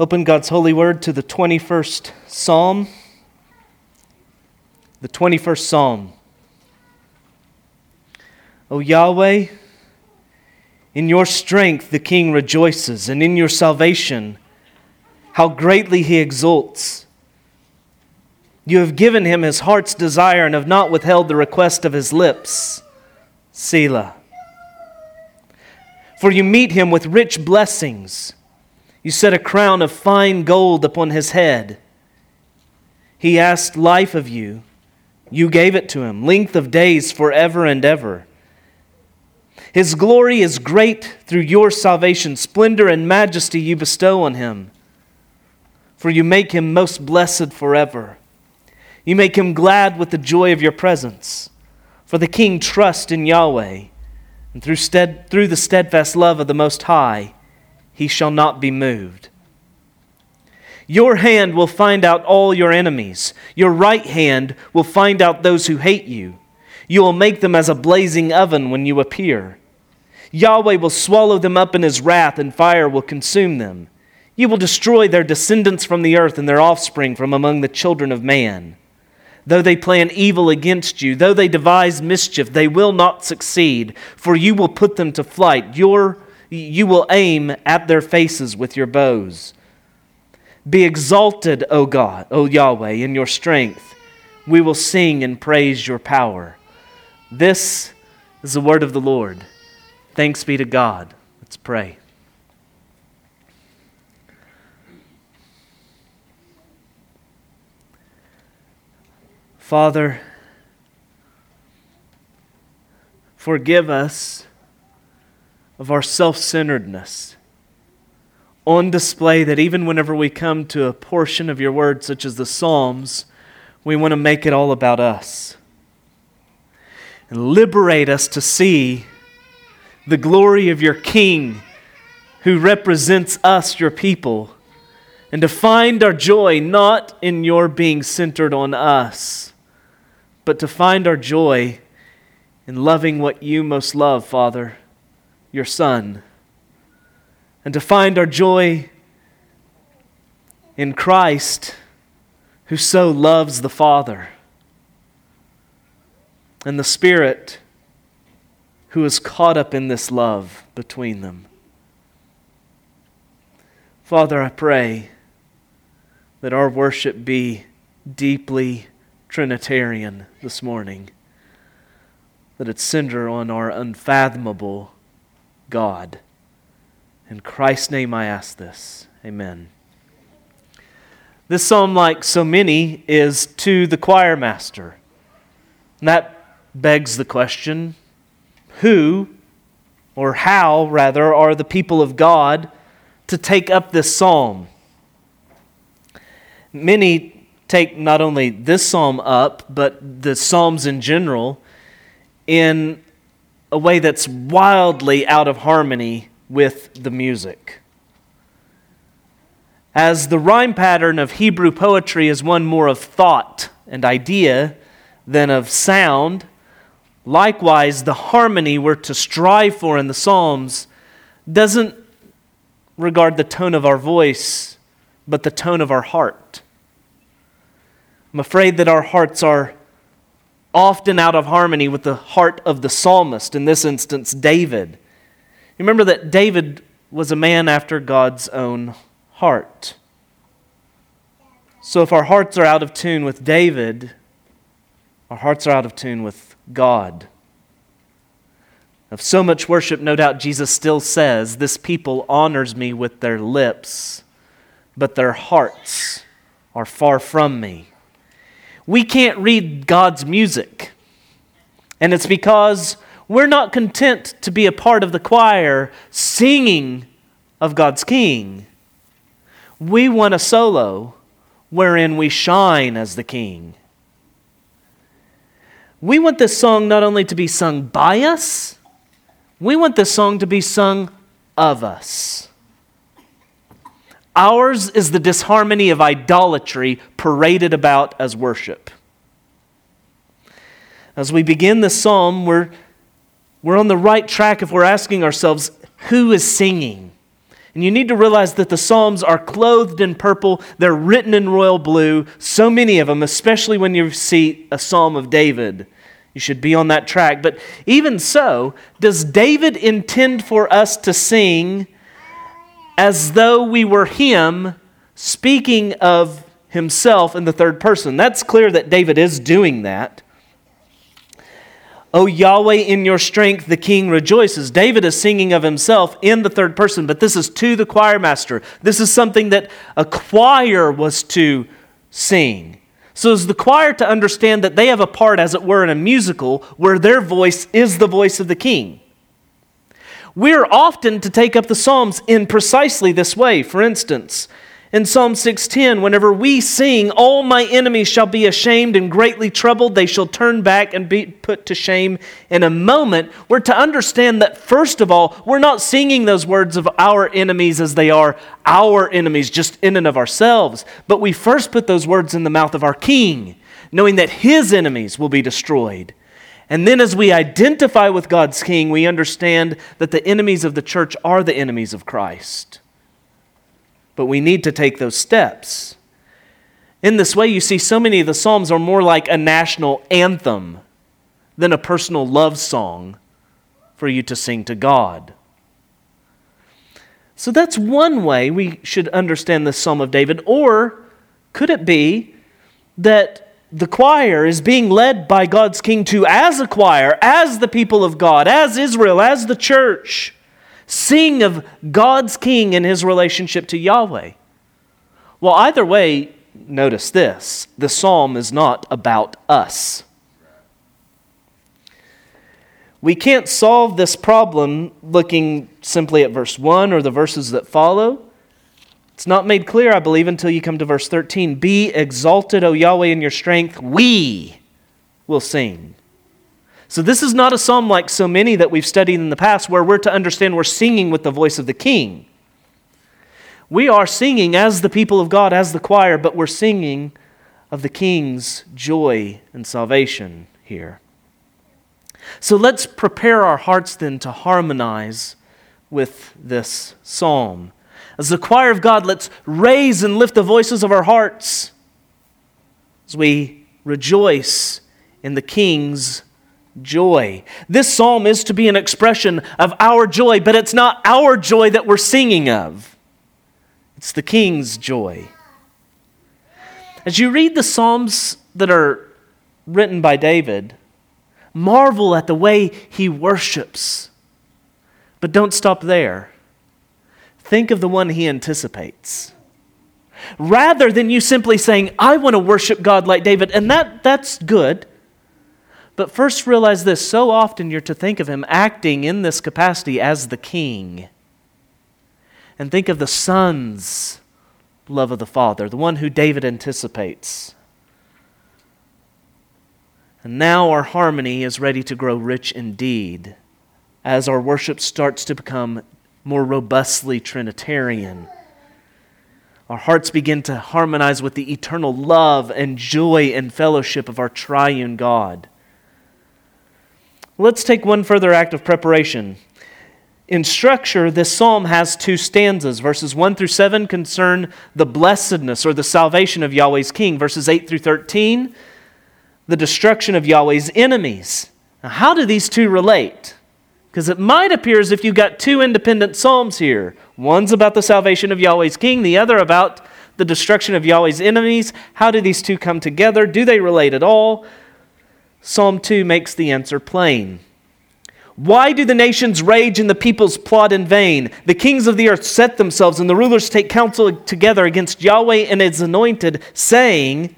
Open God's holy word to the 21st Psalm. The 21st Psalm. O Yahweh, in your strength the king rejoices, and in your salvation, how greatly he exults. You have given him his heart's desire and have not withheld the request of his lips. Selah. For you meet him with rich blessings. You set a crown of fine gold upon his head. He asked life of you. You gave it to him, length of days forever and ever. His glory is great through your salvation. Splendor and majesty you bestow on him. For you make him most blessed forever. You make him glad with the joy of your presence. For the king trusts in Yahweh, and through, stead, through the steadfast love of the Most High, he shall not be moved. Your hand will find out all your enemies. Your right hand will find out those who hate you. You will make them as a blazing oven when you appear. Yahweh will swallow them up in his wrath, and fire will consume them. You will destroy their descendants from the earth and their offspring from among the children of man. Though they plan evil against you, though they devise mischief, they will not succeed, for you will put them to flight. Your, you will aim at their faces with your bows. Be exalted, O God, O Yahweh, in your strength. We will sing and praise your power. This is the word of the Lord. Thanks be to God. Let's pray. Father, forgive us of our self centeredness on display that even whenever we come to a portion of your word, such as the Psalms, we want to make it all about us. And liberate us to see the glory of your King who represents us, your people, and to find our joy not in your being centered on us, but to find our joy in loving what you most love, Father, your Son, and to find our joy in Christ who so loves the Father and the Spirit who is caught up in this love between them. Father, I pray that our worship be deeply Trinitarian this morning, that it center on our unfathomable God. In Christ's name I ask this. Amen. This psalm, like so many, is to the choir master. And that begs the question who, or how rather, are the people of God to take up this psalm? Many take not only this psalm up, but the psalms in general in a way that's wildly out of harmony with the music. As the rhyme pattern of Hebrew poetry is one more of thought and idea than of sound, Likewise, the harmony we're to strive for in the Psalms doesn't regard the tone of our voice, but the tone of our heart. I'm afraid that our hearts are often out of harmony with the heart of the psalmist, in this instance, David. Remember that David was a man after God's own heart. So if our hearts are out of tune with David, our hearts are out of tune with God. Of so much worship, no doubt Jesus still says, This people honors me with their lips, but their hearts are far from me. We can't read God's music, and it's because we're not content to be a part of the choir singing of God's King. We want a solo wherein we shine as the King. We want this song not only to be sung by us, we want this song to be sung of us. Ours is the disharmony of idolatry paraded about as worship. As we begin the psalm, we're, we're on the right track if we're asking ourselves, who is singing? And you need to realize that the Psalms are clothed in purple, they're written in royal blue, so many of them, especially when you see a Psalm of David. You should be on that track. But even so, does David intend for us to sing as though we were him speaking of himself in the third person? That's clear that David is doing that. O Yahweh, in your strength the king rejoices. David is singing of himself in the third person, but this is to the choir master. This is something that a choir was to sing. So, is the choir to understand that they have a part, as it were, in a musical where their voice is the voice of the king? We're often to take up the Psalms in precisely this way. For instance, in Psalm 6:10, whenever we sing, all my enemies shall be ashamed and greatly troubled, they shall turn back and be put to shame in a moment, we're to understand that first of all, we're not singing those words of our enemies as they are our enemies just in and of ourselves, but we first put those words in the mouth of our king, knowing that his enemies will be destroyed. And then as we identify with God's king, we understand that the enemies of the church are the enemies of Christ but we need to take those steps. In this way, you see, so many of the Psalms are more like a national anthem than a personal love song for you to sing to God. So that's one way we should understand the Psalm of David. Or could it be that the choir is being led by God's king to, as a choir, as the people of God, as Israel, as the church, Sing of God's king and his relationship to Yahweh. Well, either way, notice this the psalm is not about us. We can't solve this problem looking simply at verse 1 or the verses that follow. It's not made clear, I believe, until you come to verse 13. Be exalted, O Yahweh, in your strength. We will sing. So, this is not a psalm like so many that we've studied in the past where we're to understand we're singing with the voice of the king. We are singing as the people of God, as the choir, but we're singing of the king's joy and salvation here. So, let's prepare our hearts then to harmonize with this psalm. As the choir of God, let's raise and lift the voices of our hearts as we rejoice in the king's joy. This psalm is to be an expression of our joy, but it's not our joy that we're singing of, it's the king's joy. As you read the psalms that are written by David, marvel at the way he worships. But don't stop there. Think of the one he anticipates. Rather than you simply saying, I want to worship God like David, and that, that's good. But first, realize this so often you're to think of him acting in this capacity as the king. And think of the son's love of the Father, the one who David anticipates. And now our harmony is ready to grow rich indeed as our worship starts to become more robustly Trinitarian. Our hearts begin to harmonize with the eternal love and joy and fellowship of our triune God. Let's take one further act of preparation. In structure, this psalm has two stanzas. Verses 1 through 7 concern the blessedness or the salvation of Yahweh's king. Verses 8 through 13, the destruction of Yahweh's enemies. Now, how do these two relate? Because it might appear as if you've got two independent psalms here. One's about the salvation of Yahweh's king, the other about the destruction of Yahweh's enemies. How do these two come together? Do they relate at all? Psalm 2 makes the answer plain. Why do the nations rage and the peoples plot in vain? The kings of the earth set themselves, and the rulers take counsel together against Yahweh and his anointed, saying,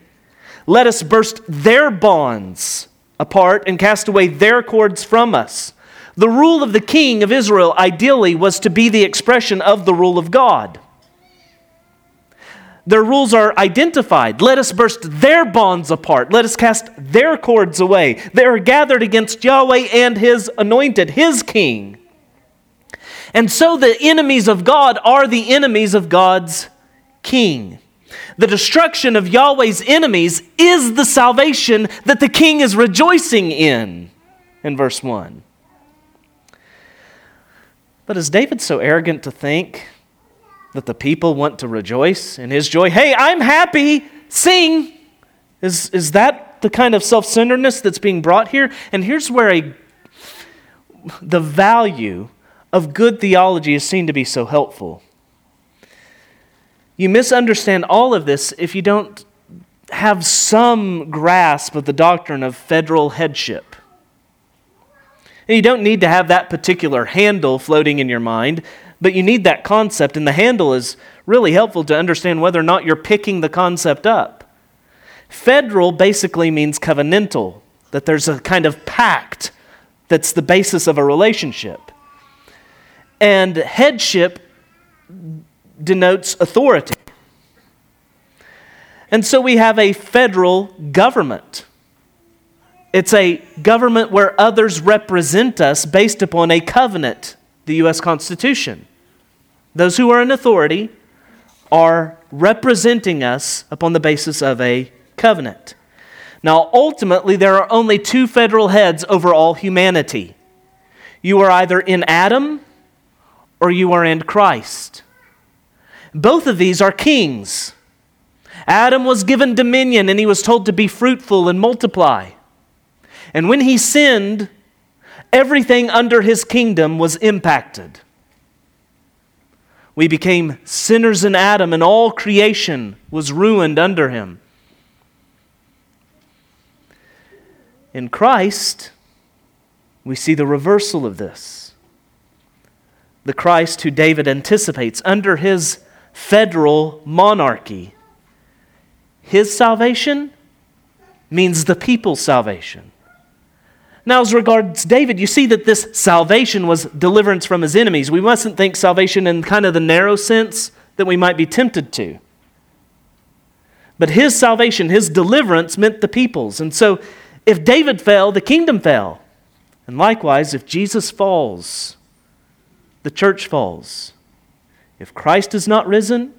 Let us burst their bonds apart and cast away their cords from us. The rule of the king of Israel, ideally, was to be the expression of the rule of God. Their rules are identified. Let us burst their bonds apart. Let us cast their cords away. They are gathered against Yahweh and his anointed, his king. And so the enemies of God are the enemies of God's king. The destruction of Yahweh's enemies is the salvation that the king is rejoicing in, in verse 1. But is David so arrogant to think that the people want to rejoice in his joy. Hey, I'm happy, sing. Is, is that the kind of self centeredness that's being brought here? And here's where a, the value of good theology is seen to be so helpful. You misunderstand all of this if you don't have some grasp of the doctrine of federal headship. And you don't need to have that particular handle floating in your mind, but you need that concept, and the handle is really helpful to understand whether or not you're picking the concept up. Federal basically means covenantal, that there's a kind of pact that's the basis of a relationship. And headship denotes authority. And so we have a federal government. It's a government where others represent us based upon a covenant, the U.S. Constitution. Those who are in authority are representing us upon the basis of a covenant. Now, ultimately, there are only two federal heads over all humanity. You are either in Adam or you are in Christ. Both of these are kings. Adam was given dominion and he was told to be fruitful and multiply. And when he sinned, everything under his kingdom was impacted. We became sinners in Adam, and all creation was ruined under him. In Christ, we see the reversal of this. The Christ who David anticipates under his federal monarchy. His salvation means the people's salvation. Now, as regards David, you see that this salvation was deliverance from his enemies. We mustn't think salvation in kind of the narrow sense that we might be tempted to. But his salvation, his deliverance, meant the people's. And so, if David fell, the kingdom fell. And likewise, if Jesus falls, the church falls. If Christ is not risen,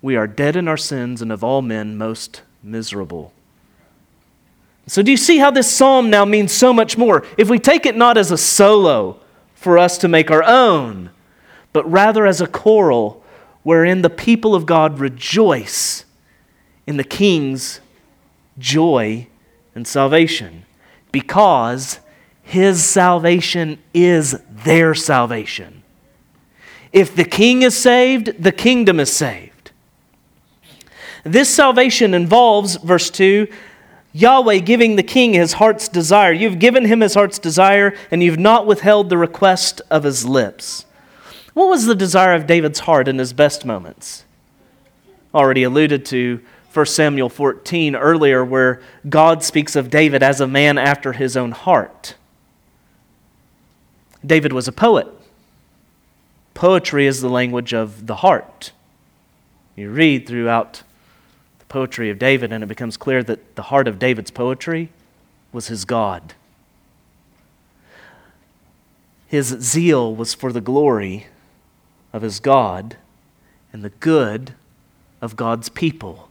we are dead in our sins and of all men most miserable. So, do you see how this psalm now means so much more? If we take it not as a solo for us to make our own, but rather as a choral wherein the people of God rejoice in the king's joy and salvation because his salvation is their salvation. If the king is saved, the kingdom is saved. This salvation involves, verse 2, Yahweh giving the king his heart's desire. You've given him his heart's desire, and you've not withheld the request of his lips. What was the desire of David's heart in his best moments? Already alluded to 1 Samuel 14 earlier, where God speaks of David as a man after his own heart. David was a poet. Poetry is the language of the heart. You read throughout poetry of David, and it becomes clear that the heart of David's poetry was his God. His zeal was for the glory of his God and the good of God's people,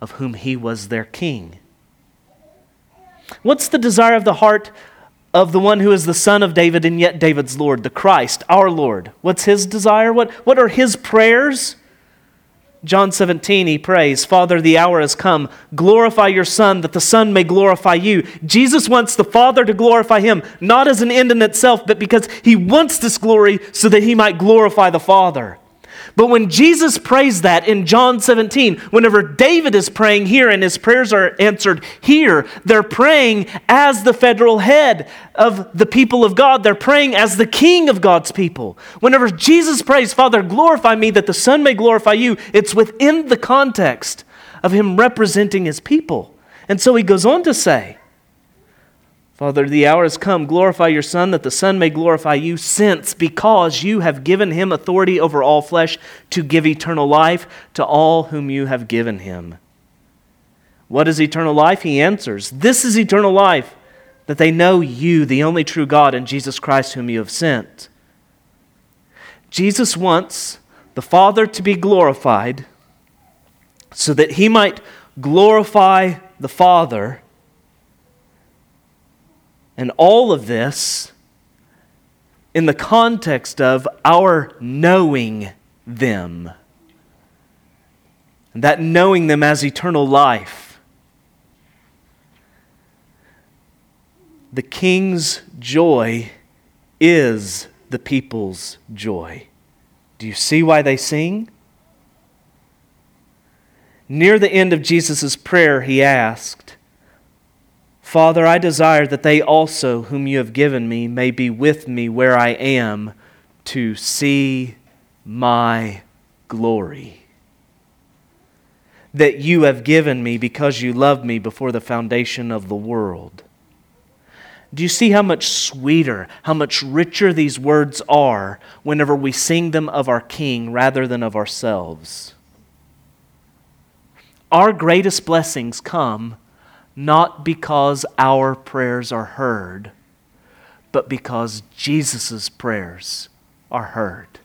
of whom he was their king. What's the desire of the heart of the one who is the son of David and yet David's Lord, the Christ, our Lord? What's his desire? What, what are his prayers? John 17, he prays, Father, the hour has come. Glorify your Son, that the Son may glorify you. Jesus wants the Father to glorify him, not as an end in itself, but because he wants this glory so that he might glorify the Father. But when Jesus prays that in John 17, whenever David is praying here and his prayers are answered here, they're praying as the federal head of the people of God. They're praying as the king of God's people. Whenever Jesus prays, Father, glorify me that the Son may glorify you, it's within the context of him representing his people. And so he goes on to say, Father, the hour has come. Glorify your Son, that the Son may glorify you, since, because you have given him authority over all flesh to give eternal life to all whom you have given him. What is eternal life? He answers, This is eternal life, that they know you, the only true God, and Jesus Christ, whom you have sent. Jesus wants the Father to be glorified so that he might glorify the Father and all of this in the context of our knowing them. and that knowing them as eternal life. The king's joy is the people's joy. Do you see why they sing? Near the end of Jesus' prayer, he asked, Father, I desire that they also, whom you have given me, may be with me where I am to see my glory. That you have given me because you loved me before the foundation of the world. Do you see how much sweeter, how much richer these words are whenever we sing them of our King rather than of ourselves? Our greatest blessings come not because our prayers are heard, but because Jesus' prayers are heard.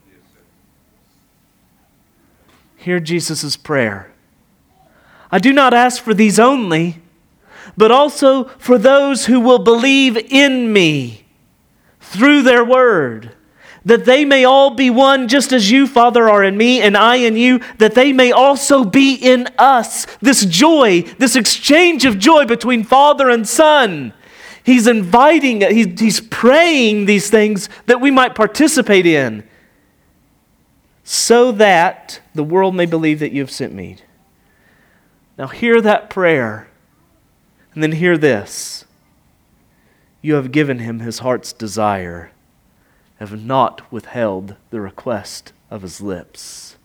Hear Jesus' prayer. I do not ask for these only but also for those who will believe in me through their word, that they may all be one, just as you, Father, are in me and I in you, that they may also be in us. This joy, this exchange of joy between Father and Son. He's inviting, he's, he's praying these things that we might participate in, so that the world may believe that you have sent me. Now, hear that prayer and then hear this You have given him his heart's desire, have not withheld the request of his lips.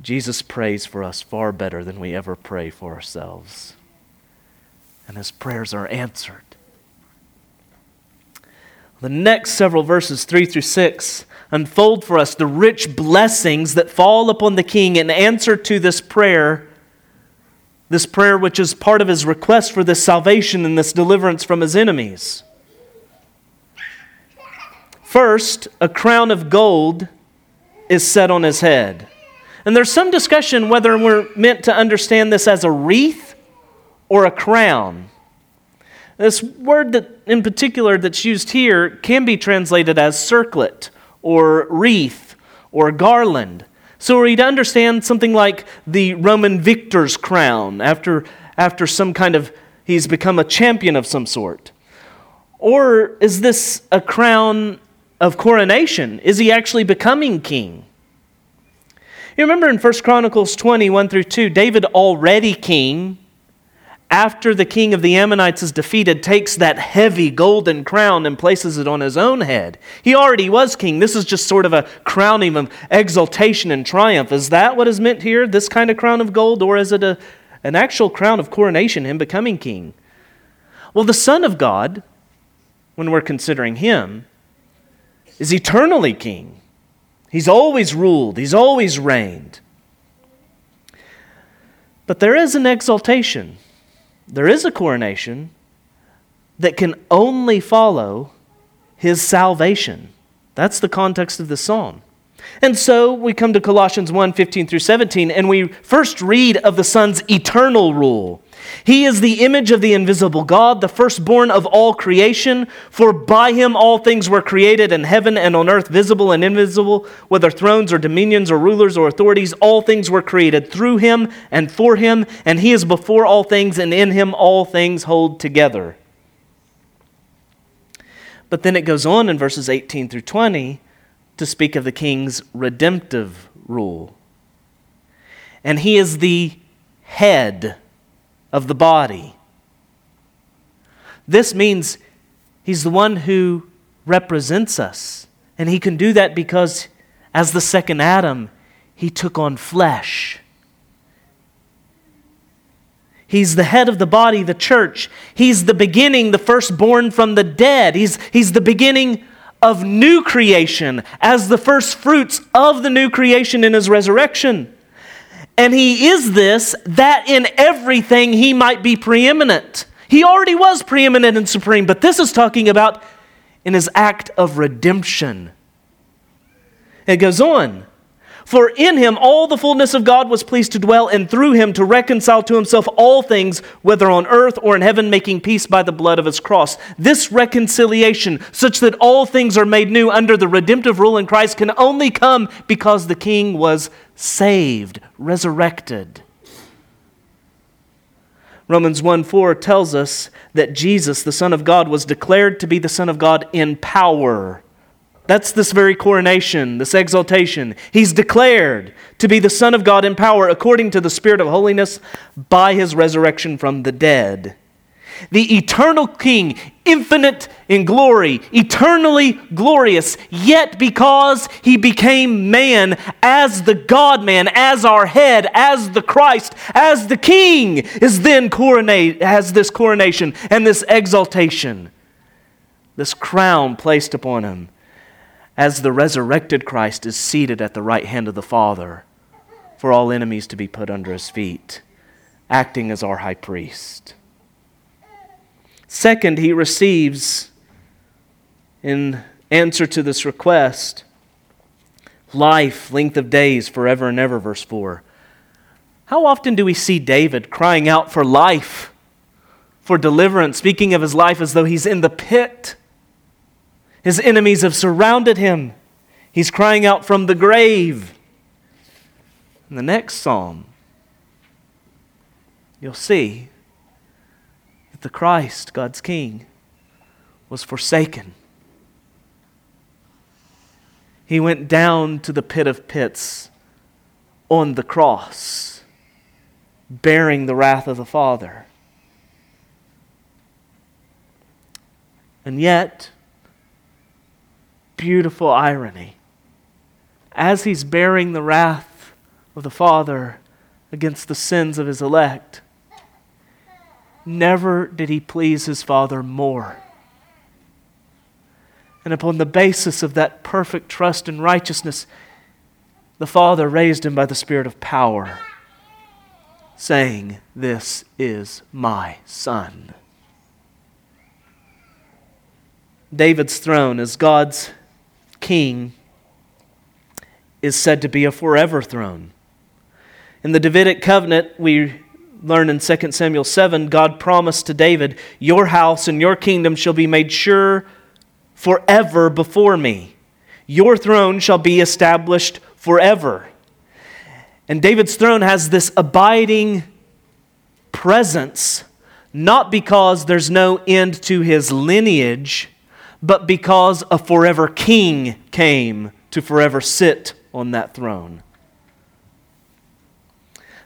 Jesus prays for us far better than we ever pray for ourselves. And his prayers are answered. The next several verses, 3 through 6, unfold for us the rich blessings that fall upon the king in answer to this prayer this prayer, which is part of his request for this salvation and this deliverance from his enemies. First, a crown of gold is set on his head. And there's some discussion whether we're meant to understand this as a wreath or a crown. This word that in particular that's used here can be translated as circlet or wreath or garland. So are we to understand something like the Roman victor's crown after, after some kind of, he's become a champion of some sort? Or is this a crown of coronation? Is he actually becoming king? You remember in 1 Chronicles 20, 1 through 2, David already king after the king of the Ammonites is defeated, takes that heavy golden crown and places it on his own head. He already was king. This is just sort of a crowning of exaltation and triumph. Is that what is meant here, this kind of crown of gold, or is it a, an actual crown of coronation, him becoming king? Well, the Son of God, when we're considering him, is eternally king. He's always ruled, he's always reigned. But there is an exaltation there is a coronation that can only follow his salvation. That's the context of the psalm. And so we come to Colossians 1 15 through 17, and we first read of the Son's eternal rule. He is the image of the invisible God, the firstborn of all creation. For by him all things were created in heaven and on earth, visible and invisible, whether thrones or dominions or rulers or authorities, all things were created through him and for him, and he is before all things, and in him all things hold together. But then it goes on in verses 18 through 20 to speak of the king's redemptive rule. And he is the head of the body. This means he's the one who represents us. And he can do that because, as the second Adam, he took on flesh. He's the head of the body, the church. He's the beginning, the firstborn from the dead. He's, he's the beginning of new creation as the first fruits of the new creation in his resurrection. And he is this that in everything he might be preeminent. He already was preeminent and supreme, but this is talking about in his act of redemption. It goes on. For in him all the fullness of God was pleased to dwell, and through him to reconcile to himself all things, whether on earth or in heaven, making peace by the blood of his cross. This reconciliation, such that all things are made new under the redemptive rule in Christ, can only come because the king was saved, resurrected. Romans 1 4 tells us that Jesus, the Son of God, was declared to be the Son of God in power that's this very coronation, this exaltation. He's declared to be the Son of God in power according to the Spirit of holiness by his resurrection from the dead. The eternal King, infinite in glory, eternally glorious, yet because he became man as the God man, as our head, as the Christ, as the King, is then coronate, has this coronation and this exaltation, this crown placed upon him as the resurrected Christ is seated at the right hand of the Father for all enemies to be put under his feet, acting as our high priest. Second, he receives, in answer to this request, life, length of days, forever and ever, verse 4. How often do we see David crying out for life, for deliverance, speaking of his life as though he's in the pit? His enemies have surrounded him. He's crying out from the grave. In the next psalm, you'll see that the Christ, God's King, was forsaken. He went down to the pit of pits on the cross, bearing the wrath of the Father. And yet, beautiful irony. As he's bearing the wrath of the Father against the sins of his elect, never did he please his Father more. And upon the basis of that perfect trust and righteousness, the Father raised him by the Spirit of power, saying, This is my Son. David's throne is God's king is said to be a forever throne. In the Davidic covenant, we learn in 2 Samuel 7, God promised to David, Your house and your kingdom shall be made sure forever before me. Your throne shall be established forever. And David's throne has this abiding presence, not because there's no end to his lineage but because a forever king came to forever sit on that throne.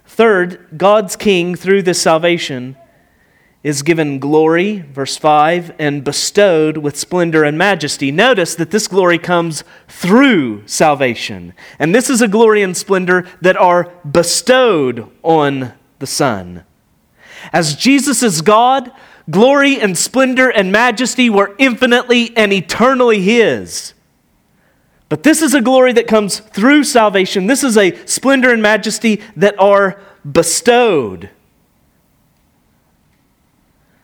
Third, God's king through this salvation is given glory, verse 5, and bestowed with splendor and majesty. Notice that this glory comes through salvation. And this is a glory and splendor that are bestowed on the Son. As Jesus is God, Glory and splendor and majesty were infinitely and eternally His. But this is a glory that comes through salvation. This is a splendor and majesty that are bestowed.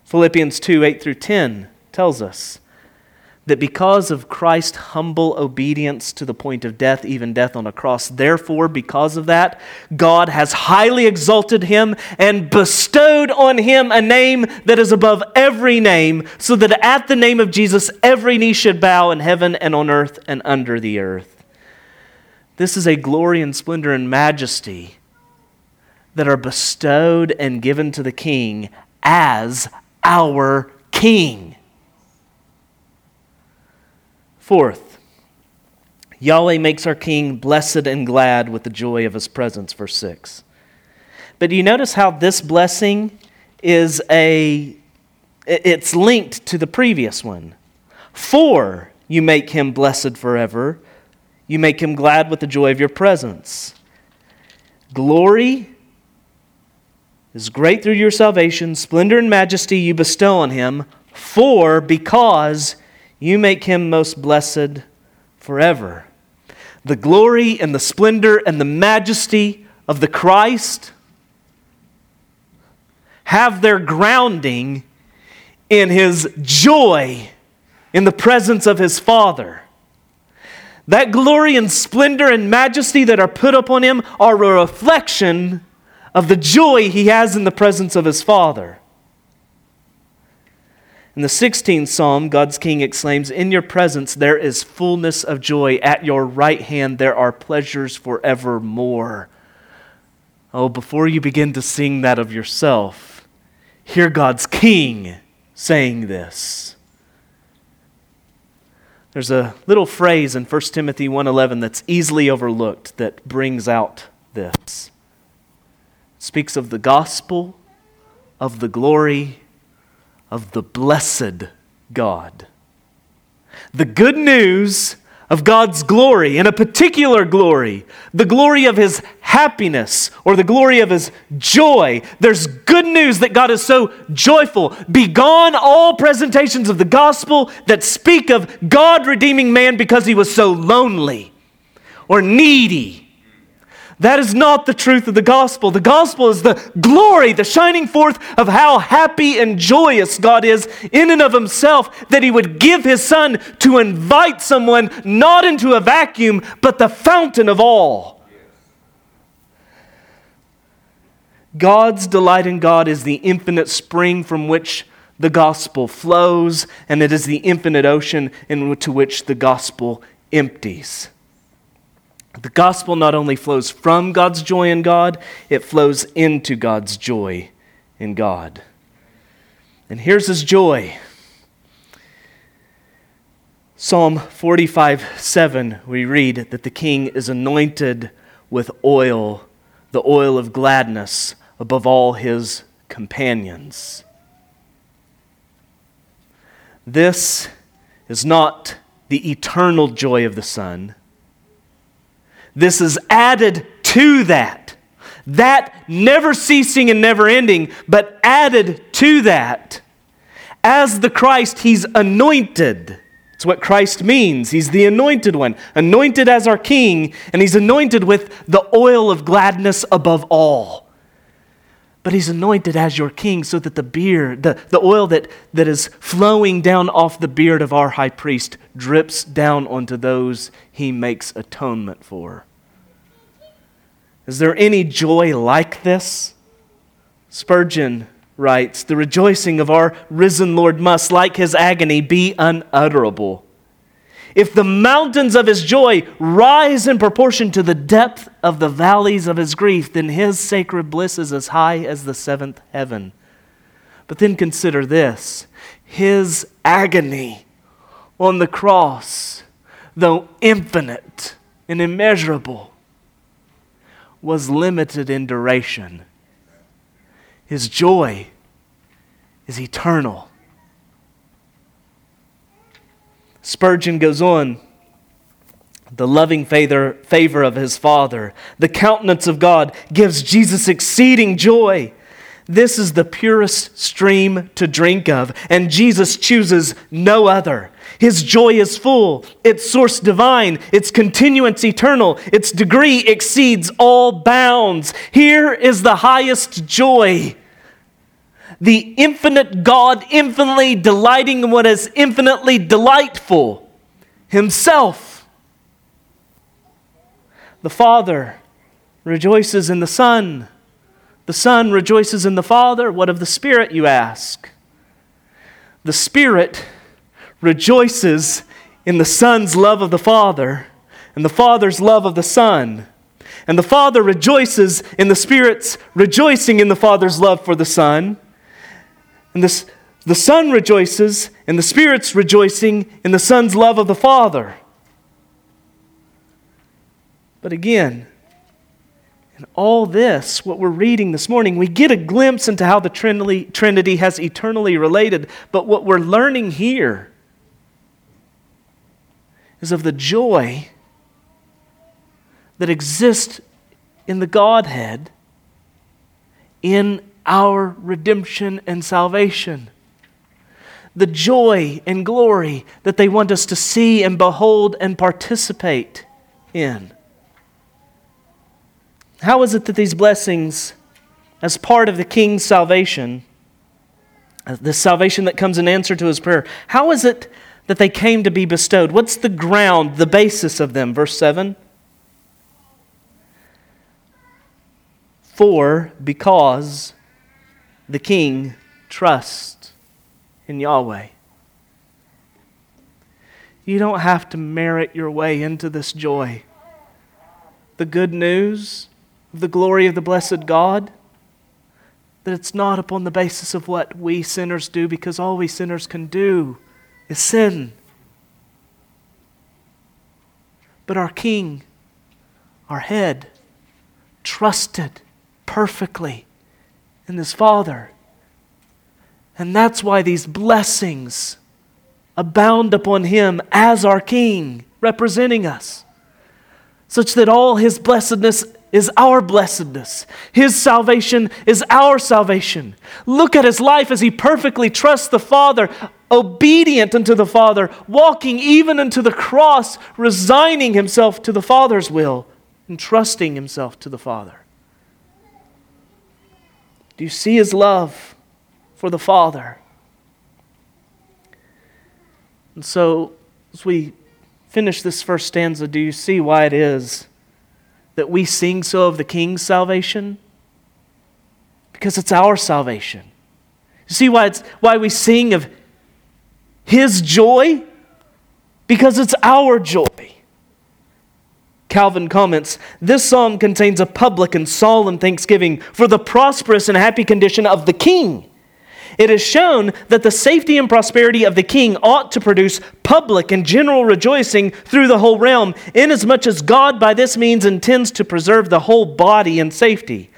Philippians 2 8 through 10 tells us that because of Christ's humble obedience to the point of death, even death on a cross, therefore, because of that, God has highly exalted him and bestowed on him a name that is above every name, so that at the name of Jesus every knee should bow in heaven and on earth and under the earth. This is a glory and splendor and majesty that are bestowed and given to the King as our King. Fourth, Yahweh makes our king blessed and glad with the joy of his presence, verse 6. But do you notice how this blessing is a it's linked to the previous one. For you make him blessed forever, you make him glad with the joy of your presence. Glory is great through your salvation, splendor and majesty you bestow on him, for because you make him most blessed forever. The glory and the splendor and the majesty of the Christ have their grounding in his joy in the presence of his Father. That glory and splendor and majesty that are put upon him are a reflection of the joy he has in the presence of his Father. In the 16th Psalm, God's King exclaims, In your presence there is fullness of joy. At your right hand there are pleasures forevermore. Oh, before you begin to sing that of yourself, hear God's King saying this. There's a little phrase in 1 Timothy 1:11 that's easily overlooked that brings out this. It speaks of the gospel, of the glory, of the blessed God. The good news of God's glory, and a particular glory, the glory of His happiness or the glory of His joy. There's good news that God is so joyful. Begone all presentations of the gospel that speak of God redeeming man because He was so lonely or needy that is not the truth of the gospel. The gospel is the glory, the shining forth of how happy and joyous God is in and of himself that he would give his son to invite someone not into a vacuum, but the fountain of all. God's delight in God is the infinite spring from which the gospel flows, and it is the infinite ocean into which the gospel empties. The gospel not only flows from God's joy in God, it flows into God's joy in God. And here's his joy. Psalm 45 7, we read that the king is anointed with oil, the oil of gladness, above all his companions. This is not the eternal joy of the Son this is added to that. That never ceasing and never ending, but added to that. As the Christ, he's anointed. It's what Christ means. He's the anointed one, anointed as our king, and he's anointed with the oil of gladness above all. But he's anointed as your king so that the beard, the, the oil that, that is flowing down off the beard of our high priest, drips down onto those he makes atonement for. Is there any joy like this? Spurgeon writes The rejoicing of our risen Lord must, like his agony, be unutterable. If the mountains of his joy rise in proportion to the depth of the valleys of his grief, then his sacred bliss is as high as the seventh heaven. But then consider this his agony on the cross, though infinite and immeasurable, was limited in duration. His joy is eternal. Spurgeon goes on the loving favor, favor of his Father, the countenance of God gives Jesus exceeding joy. This is the purest stream to drink of, and Jesus chooses no other. His joy is full, its source divine, its continuance eternal, its degree exceeds all bounds. Here is the highest joy the infinite God, infinitely delighting in what is infinitely delightful, Himself. The Father rejoices in the Son. The Son rejoices in the Father. What of the Spirit, you ask? The Spirit rejoices in the Son's love of the Father and the Father's love of the Son. And the Father rejoices in the Spirit's rejoicing in the Father's love for the Son. And this, the Son rejoices, and the Spirit's rejoicing in the Son's love of the Father. But again, in all this, what we're reading this morning, we get a glimpse into how the Trinity, Trinity has eternally related. But what we're learning here is of the joy that exists in the Godhead in our redemption and salvation. The joy and glory that they want us to see and behold and participate in. How is it that these blessings, as part of the king's salvation, uh, the salvation that comes in answer to his prayer, how is it that they came to be bestowed? What's the ground, the basis of them? Verse 7. For, because the king trusts in Yahweh. You don't have to merit your way into this joy. The good news of the glory of the blessed God, that it's not upon the basis of what we sinners do, because all we sinners can do is sin. But our King, our head, trusted perfectly in his Father. And that's why these blessings abound upon him as our King, representing us, such that all his blessedness is our blessedness. His salvation is our salvation. Look at his life as he perfectly trusts the Father, obedient unto the Father, walking even unto the cross, resigning himself to the Father's will, and trusting himself to the Father. Do you see his love for the Father? And so, as we finish this first stanza, do you see why it is that we sing so of the King's salvation? Because it's our salvation. You see why, it's, why we sing of His joy? Because it's our joy. Calvin comments This psalm contains a public and solemn thanksgiving for the prosperous and happy condition of the king it is shown that the safety and prosperity of the king ought to produce public and general rejoicing through the whole realm, inasmuch as God by this means intends to preserve the whole body in safety.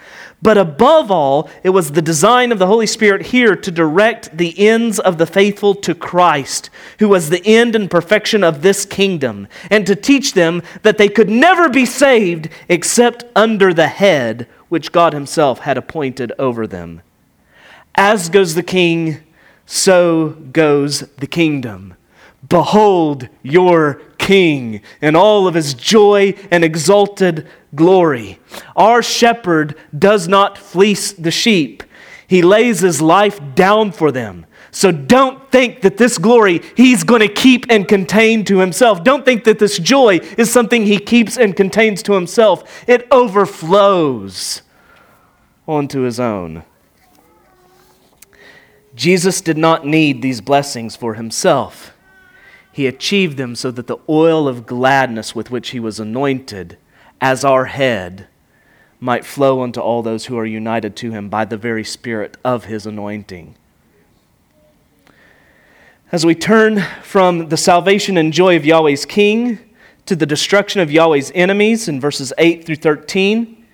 But above all, it was the design of the Holy Spirit here to direct the ends of the faithful to Christ, who was the end and perfection of this kingdom, and to teach them that they could never be saved except under the head which God Himself had appointed over them. As goes the king, so goes the kingdom. Behold your king in all of his joy and exalted glory. Our shepherd does not fleece the sheep, he lays his life down for them. So don't think that this glory he's going to keep and contain to himself. Don't think that this joy is something he keeps and contains to himself. It overflows onto his own. Jesus did not need these blessings for himself. He achieved them so that the oil of gladness with which he was anointed as our head might flow unto all those who are united to him by the very spirit of his anointing. As we turn from the salvation and joy of Yahweh's king to the destruction of Yahweh's enemies in verses 8 through 13,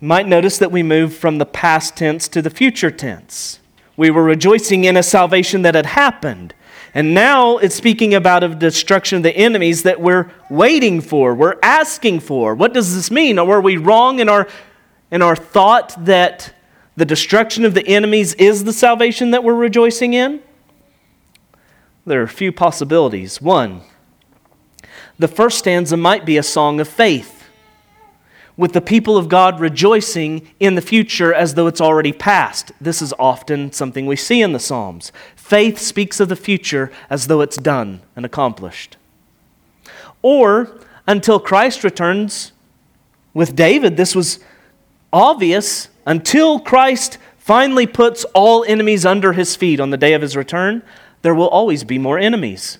you might notice that we move from the past tense to the future tense. We were rejoicing in a salvation that had happened. And now it's speaking about a destruction of the enemies that we're waiting for, we're asking for. What does this mean? Were we wrong in our, in our thought that the destruction of the enemies is the salvation that we're rejoicing in? There are a few possibilities. One, the first stanza might be a song of faith with the people of God rejoicing in the future as though it's already past. This is often something we see in the Psalms. Faith speaks of the future as though it's done and accomplished. Or until Christ returns, with David, this was obvious. Until Christ finally puts all enemies under his feet on the day of his return, there will always be more enemies.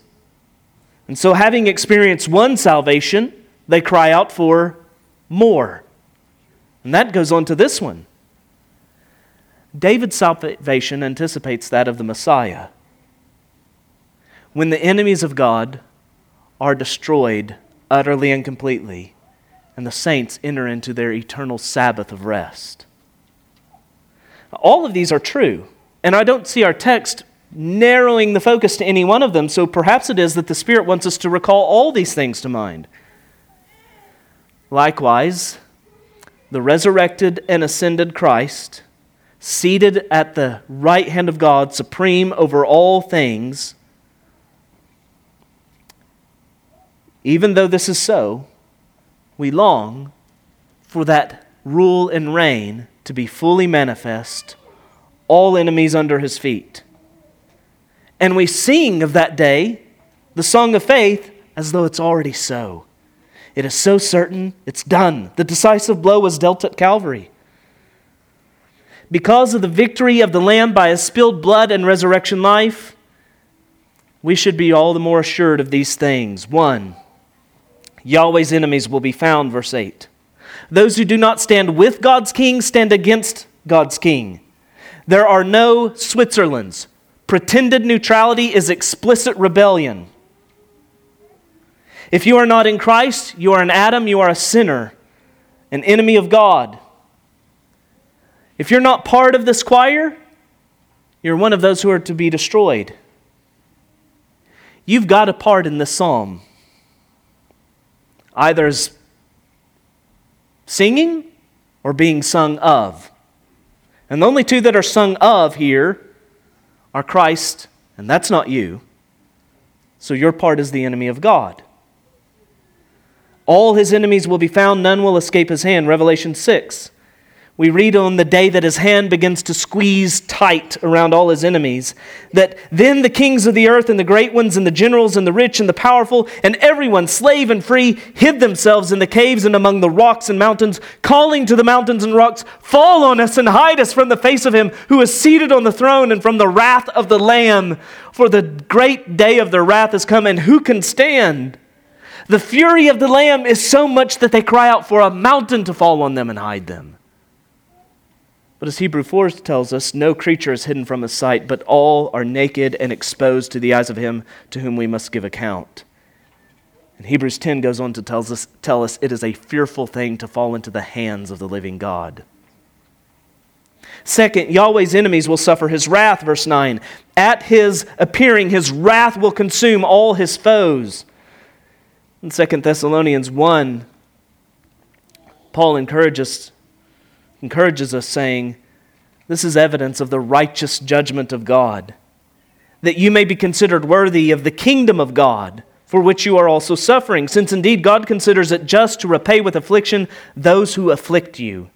And so, having experienced one salvation, they cry out for more. And that goes on to this one. David's salvation anticipates that of the Messiah. When the enemies of God are destroyed utterly and completely, and the saints enter into their eternal Sabbath of rest. All of these are true, and I don't see our text narrowing the focus to any one of them, so perhaps it is that the Spirit wants us to recall all these things to mind. Likewise, the resurrected and ascended Christ, seated at the right hand of God, supreme over all things, even though this is so, we long for that rule and reign to be fully manifest, all enemies under his feet. And we sing of that day, the song of faith, as though it's already so. It is so certain, it's done. The decisive blow was dealt at Calvary. Because of the victory of the Lamb by his spilled blood and resurrection life, we should be all the more assured of these things. One, Yahweh's enemies will be found, verse 8. Those who do not stand with God's king stand against God's king. There are no Switzerlands. Pretended neutrality is explicit rebellion. If you are not in Christ, you are an Adam, you are a sinner, an enemy of God. If you're not part of this choir, you're one of those who are to be destroyed. You've got a part in this psalm. Either as singing or being sung of. And the only two that are sung of here are Christ, and that's not you. So your part is the enemy of God. All his enemies will be found, none will escape his hand. Revelation 6. We read on the day that his hand begins to squeeze tight around all his enemies, that then the kings of the earth and the great ones and the generals and the rich and the powerful and everyone, slave and free, hid themselves in the caves and among the rocks and mountains, calling to the mountains and rocks, Fall on us and hide us from the face of him who is seated on the throne and from the wrath of the Lamb. For the great day of their wrath has come, and who can stand? The fury of the Lamb is so much that they cry out for a mountain to fall on them and hide them. But as Hebrew 4 tells us, no creature is hidden from his sight, but all are naked and exposed to the eyes of him to whom we must give account. And Hebrews 10 goes on to tells us, tell us it is a fearful thing to fall into the hands of the living God. Second, Yahweh's enemies will suffer his wrath, verse 9. At his appearing, his wrath will consume all his foes. In 2 Thessalonians 1, Paul encourages, encourages us, saying, This is evidence of the righteous judgment of God, that you may be considered worthy of the kingdom of God, for which you are also suffering, since indeed God considers it just to repay with affliction those who afflict you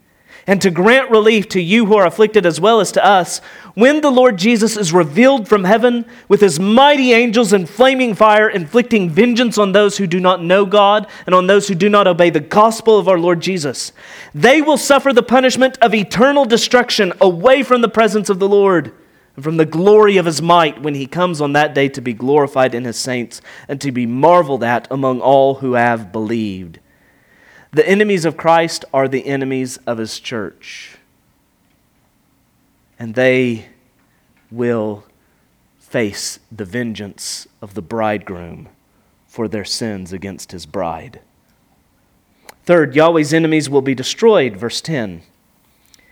and to grant relief to you who are afflicted as well as to us, when the Lord Jesus is revealed from heaven with his mighty angels in flaming fire, inflicting vengeance on those who do not know God and on those who do not obey the gospel of our Lord Jesus. They will suffer the punishment of eternal destruction away from the presence of the Lord and from the glory of his might when he comes on that day to be glorified in his saints and to be marveled at among all who have believed. The enemies of Christ are the enemies of his church. And they will face the vengeance of the bridegroom for their sins against his bride. Third, Yahweh's enemies will be destroyed, verse 10.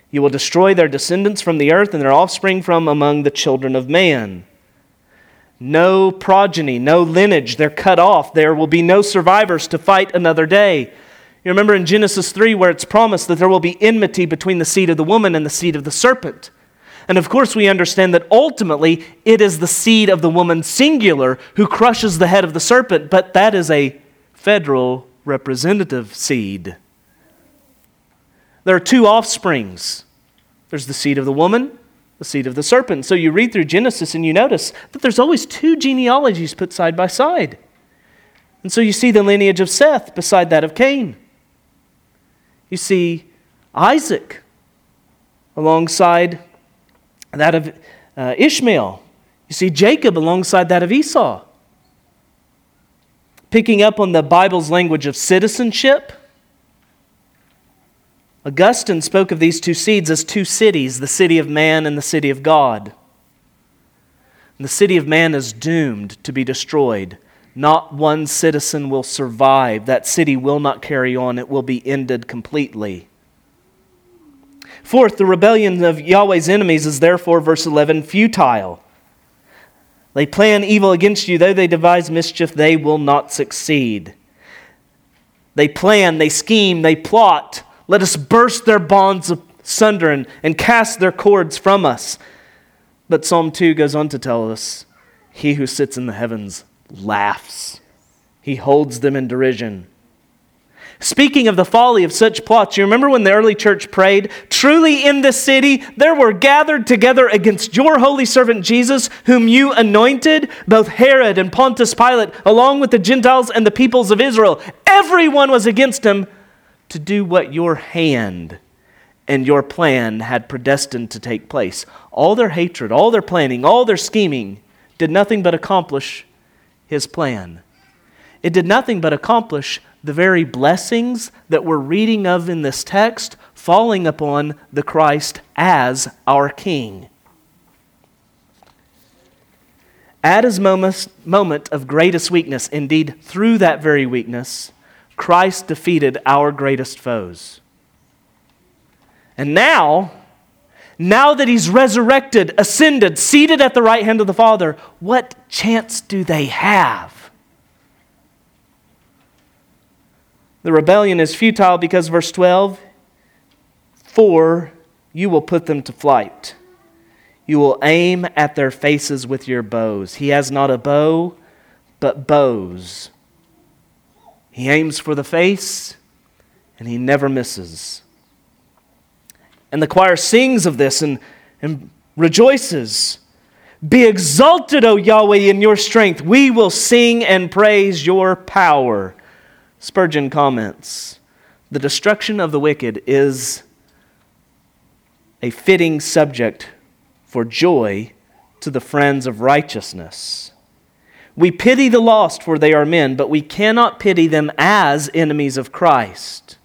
He will destroy their descendants from the earth and their offspring from among the children of man. No progeny, no lineage, they're cut off. There will be no survivors to fight another day. You remember in Genesis 3 where it's promised that there will be enmity between the seed of the woman and the seed of the serpent. And of course, we understand that ultimately it is the seed of the woman singular who crushes the head of the serpent, but that is a federal representative seed. There are two offsprings there's the seed of the woman, the seed of the serpent. So you read through Genesis and you notice that there's always two genealogies put side by side. And so you see the lineage of Seth beside that of Cain. You see Isaac alongside that of uh, Ishmael. You see Jacob alongside that of Esau. Picking up on the Bible's language of citizenship, Augustine spoke of these two seeds as two cities the city of man and the city of God. And the city of man is doomed to be destroyed. Not one citizen will survive. That city will not carry on, it will be ended completely. Fourth, the rebellion of Yahweh's enemies is therefore, verse 11, futile. They plan evil against you, though they devise mischief, they will not succeed. They plan, they scheme, they plot. Let us burst their bonds asunder and, and cast their cords from us. But Psalm 2 goes on to tell us He who sits in the heavens laughs, he holds them in derision. Speaking of the folly of such plots, you remember when the early church prayed, Truly in this city there were gathered together against your holy servant Jesus, whom you anointed, both Herod and Pontius Pilate, along with the Gentiles and the peoples of Israel. Everyone was against him to do what your hand and your plan had predestined to take place. All their hatred, all their planning, all their scheming did nothing but accomplish his plan. It did nothing but accomplish the very blessings that we're reading of in this text falling upon the Christ as our King. At his moment, of greatest weakness, indeed, through that very weakness, Christ defeated our greatest foes. And now, now that he's resurrected, ascended, seated at the right hand of the Father, what chance do they have? The rebellion is futile because, verse 12, for you will put them to flight. You will aim at their faces with your bows. He has not a bow, but bows. He aims for the face, and he never misses. And the choir sings of this and, and rejoices. Be exalted, O Yahweh, in your strength. We will sing and praise your power. Spurgeon comments The destruction of the wicked is a fitting subject for joy to the friends of righteousness. We pity the lost, for they are men, but we cannot pity them as enemies of Christ.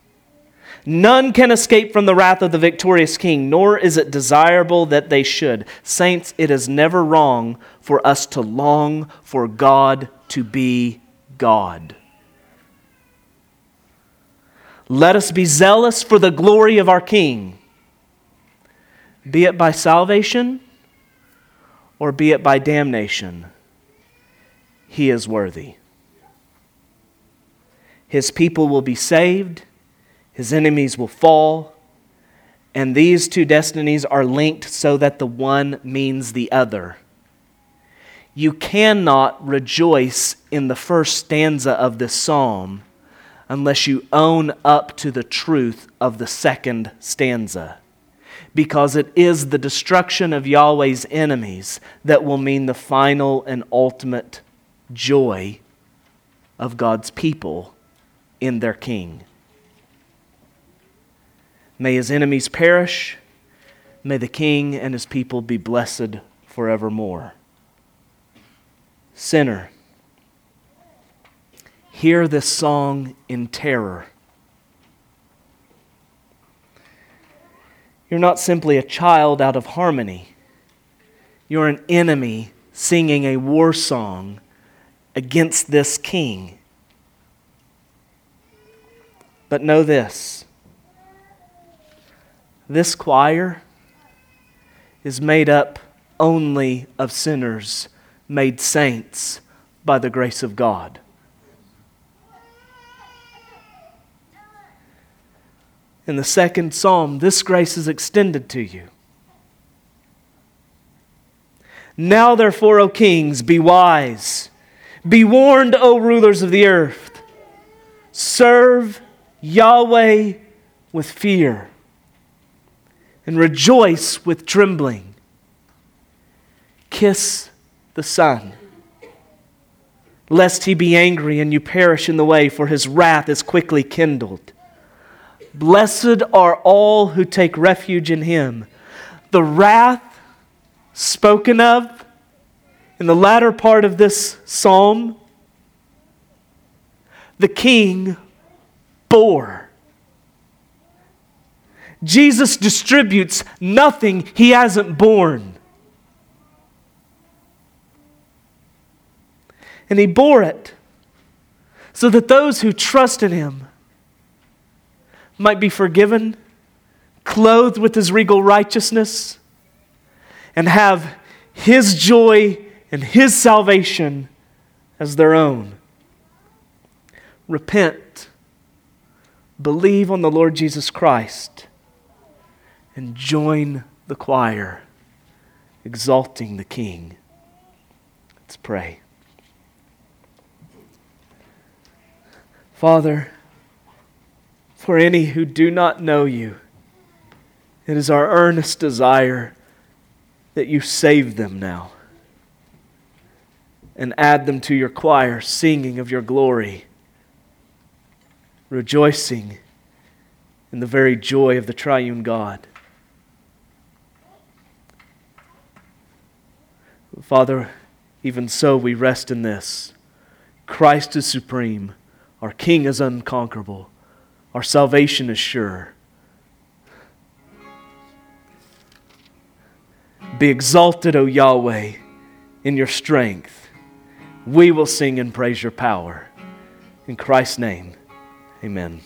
None can escape from the wrath of the victorious king, nor is it desirable that they should. Saints, it is never wrong for us to long for God to be God. Let us be zealous for the glory of our King, be it by salvation or be it by damnation. He is worthy. His people will be saved, his enemies will fall, and these two destinies are linked so that the one means the other. You cannot rejoice in the first stanza of this psalm unless you own up to the truth of the second stanza. Because it is the destruction of Yahweh's enemies that will mean the final and ultimate joy of God's people in their King. May his enemies perish. May the King and his people be blessed forevermore. Sinner hear this song in terror. You're not simply a child out of harmony, you're an enemy singing a war song against this king. But know this this choir is made up only of sinners made saints by the grace of God. in the second psalm, this grace is extended to you. Now, therefore, O kings, be wise. Be warned, O rulers of the earth. Serve Yahweh with fear and rejoice with trembling. Kiss the Son, lest he be angry and you perish in the way, for his wrath is quickly kindled. Blessed are all who take refuge in him. The wrath spoken of in the latter part of this psalm, the king bore. Jesus distributes nothing he hasn't borne. And he bore it so that those who trust in him might be forgiven, clothed with his regal righteousness, and have his joy and his salvation as their own. Repent, believe on the Lord Jesus Christ, and join the choir exalting the King. Let's pray. Father, For any who do not know you, it is our earnest desire that you save them now and add them to your choir, singing of your glory, rejoicing in the very joy of the triune God. Father, even so we rest in this. Christ is supreme, our King is unconquerable, our salvation is sure. Be exalted, O Yahweh, in your strength. We will sing and praise your power. In Christ's name, amen.